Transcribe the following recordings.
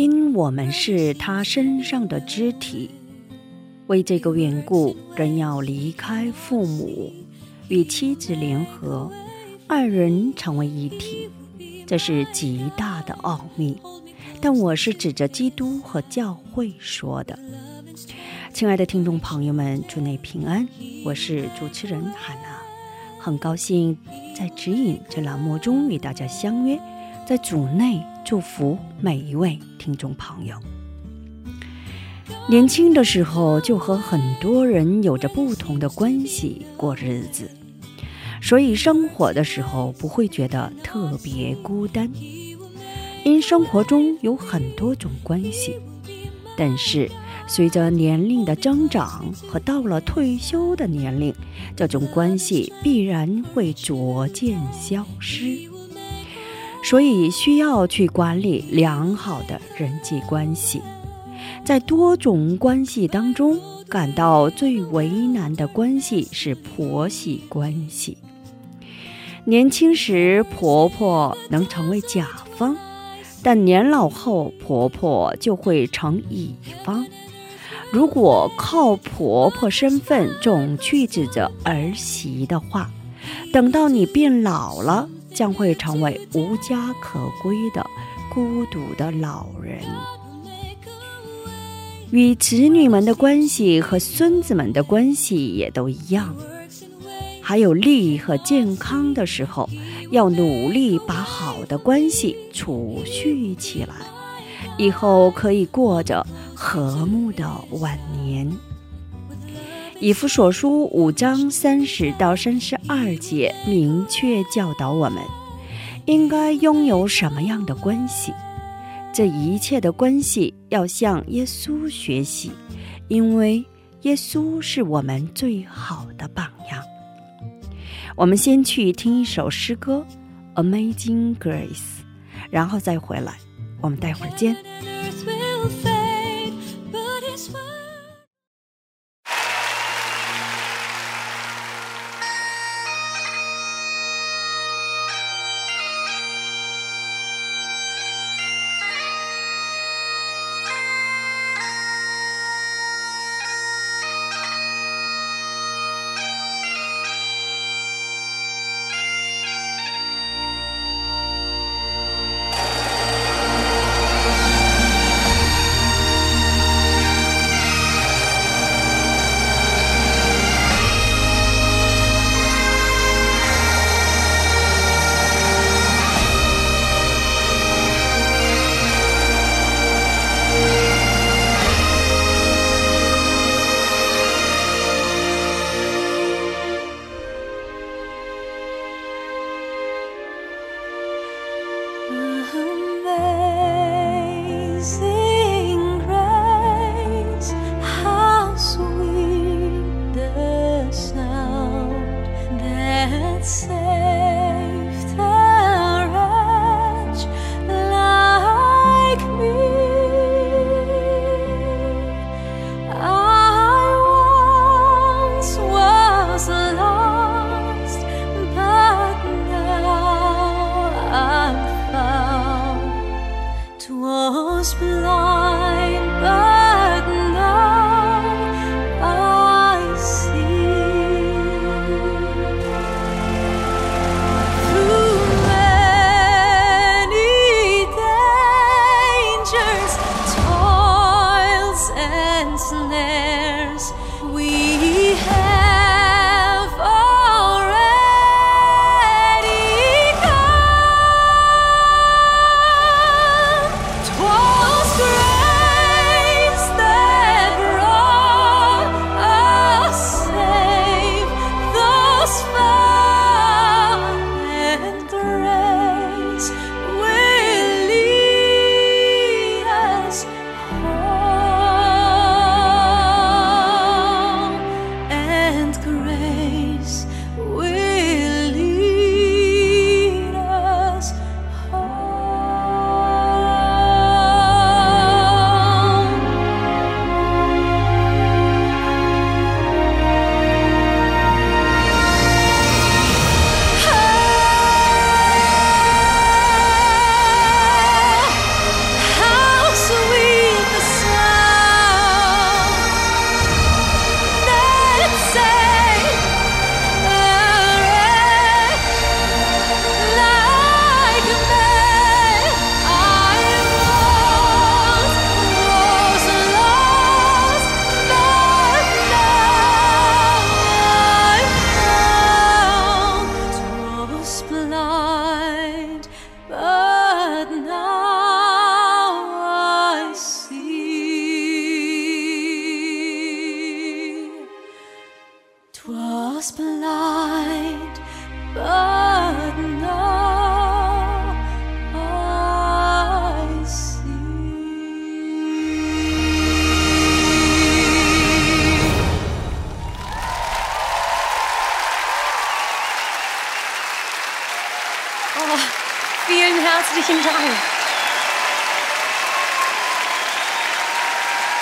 因我们是他身上的肢体，为这个缘故，人要离开父母，与妻子联合，二人成为一体。这是极大的奥秘，但我是指着基督和教会说的。亲爱的听众朋友们，祝内平安，我是主持人海娜，很高兴在指引这栏目中与大家相约。在主内祝福每一位听众朋友。年轻的时候就和很多人有着不同的关系过日子，所以生活的时候不会觉得特别孤单。因生活中有很多种关系，但是随着年龄的增长和到了退休的年龄，这种关系必然会逐渐消失。所以需要去管理良好的人际关系。在多种关系当中，感到最为难的关系是婆媳关系。年轻时，婆婆能成为甲方，但年老后，婆婆就会成乙方。如果靠婆婆身份总去指责儿媳的话，等到你变老了，将会成为无家可归的孤独的老人。与子女们的关系和孙子们的关系也都一样。还有利益和健康的时候，要努力把好的关系储蓄起来，以后可以过着和睦的晚年。以弗所书五章三十到三十二节明确教导我们，应该拥有什么样的关系。这一切的关系要向耶稣学习，因为耶稣是我们最好的榜样。我们先去听一首诗歌《Amazing Grace》，然后再回来。我们待会儿见。Toils and snares,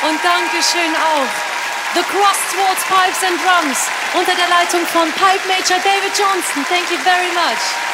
Und Dankeschön auch. The Crossroads Pipes and Drums unter der Leitung von Pipe Major David Johnson. Thank you very much.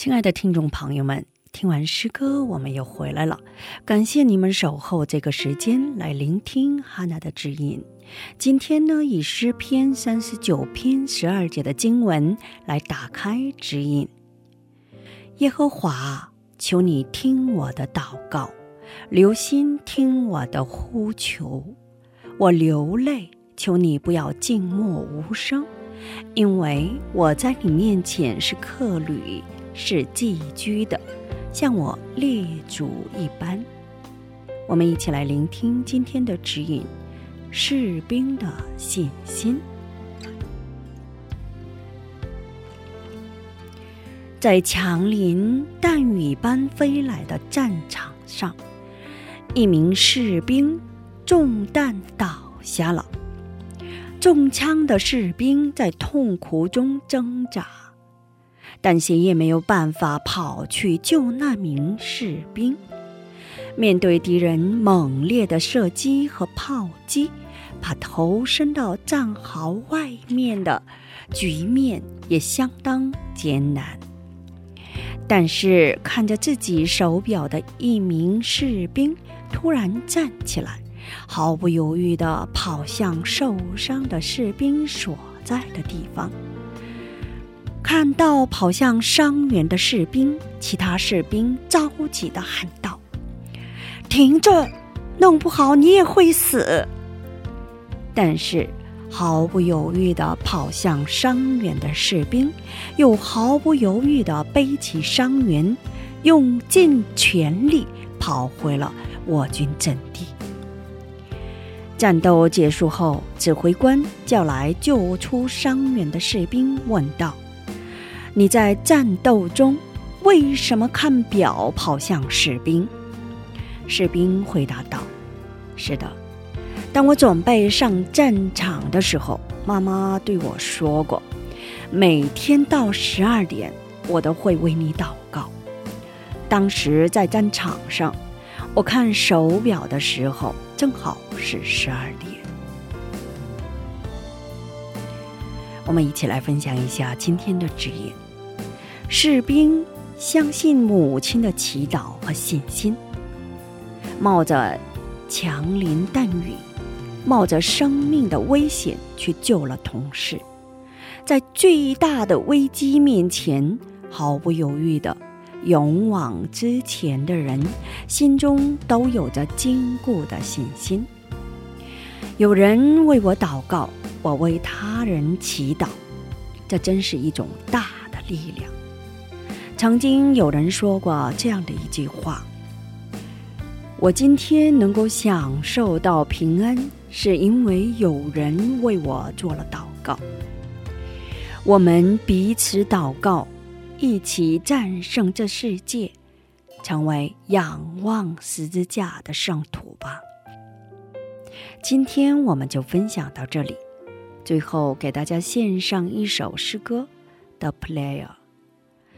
亲爱的听众朋友们，听完诗歌，我们又回来了。感谢你们守候这个时间来聆听哈娜的指引。今天呢，以诗篇三十九篇十二节的经文来打开指引。耶和华，求你听我的祷告，留心听我的呼求。我流泪，求你不要静默无声，因为我在你面前是客旅。是寄居的，像我列祖一般。我们一起来聆听今天的指引：士兵的信心。在强林弹雨般飞来的战场上，一名士兵中弹倒下了。中枪的士兵在痛苦中挣扎。但谁也没有办法跑去救那名士兵。面对敌人猛烈的射击和炮击，把头伸到战壕外面的局面也相当艰难。但是看着自己手表的一名士兵突然站起来，毫不犹豫地跑向受伤的士兵所在的地方。看到跑向伤员的士兵，其他士兵着急的喊道：“停着，弄不好你也会死。”但是，毫不犹豫地跑向伤员的士兵，又毫不犹豫地背起伤员，用尽全力跑回了我军阵地。战斗结束后，指挥官叫来救出伤员的士兵，问道。你在战斗中为什么看表跑向士兵？士兵回答道：“是的，当我准备上战场的时候，妈妈对我说过，每天到十二点，我都会为你祷告。当时在战场上，我看手表的时候，正好是十二点。”我们一起来分享一下今天的指引。士兵相信母亲的祈祷和信心，冒着枪林弹雨，冒着生命的危险去救了同事，在最大的危机面前毫不犹豫的勇往直前的人，心中都有着坚固的信心。有人为我祷告，我为他人祈祷，这真是一种大的力量。曾经有人说过这样的一句话：“我今天能够享受到平安，是因为有人为我做了祷告。我们彼此祷告，一起战胜这世界，成为仰望十字架的圣徒吧。”今天我们就分享到这里，最后给大家献上一首诗歌《The Player》。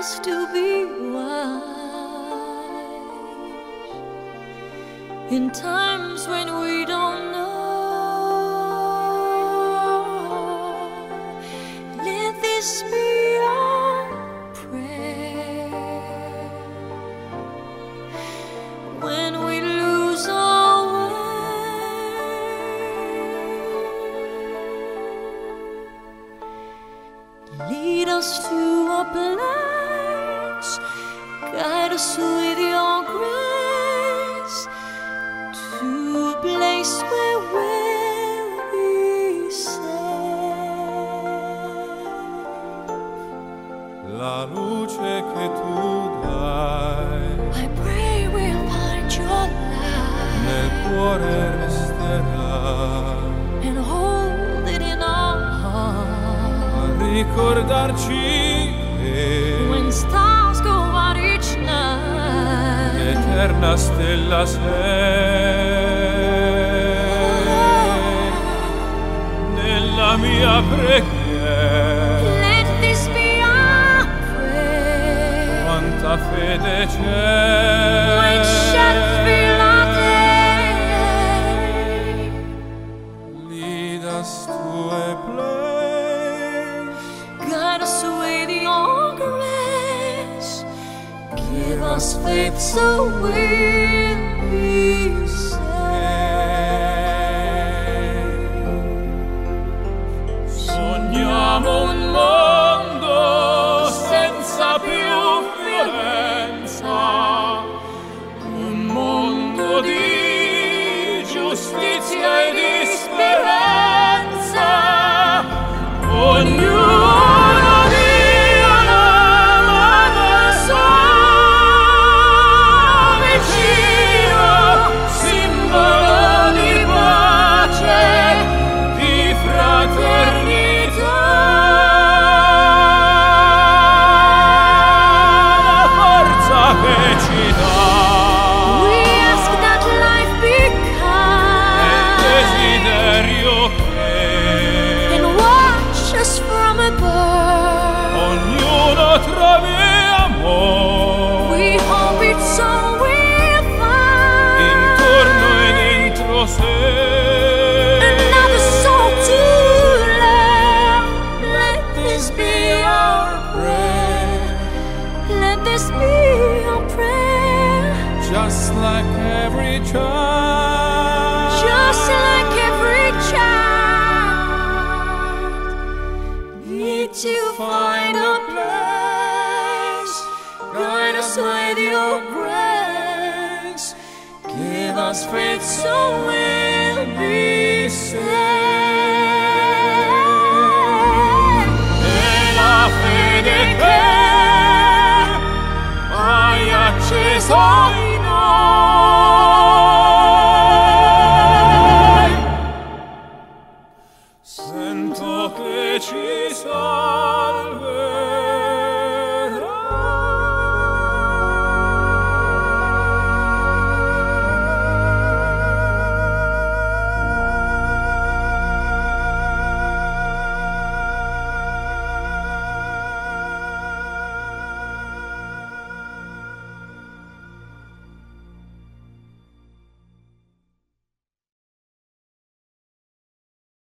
Us to be wise in times when we don't know. Let this be our prayer when we lose our way. Lead us to a place, us with your grace to a place where we'll be safe. La luce che tu dai I pray we'll find your nel light cuore resterà and hold it in our heart. a ricordarci che When stars go out eterna nella mia preghiera. Let this be our prayer. quanta fede c'è. When shadows fill our day, lead us to must fade will be. To find a place. Guide us with your grace. Give us faith so we'll be saved. e la fede che hai acceso vento che ci salve!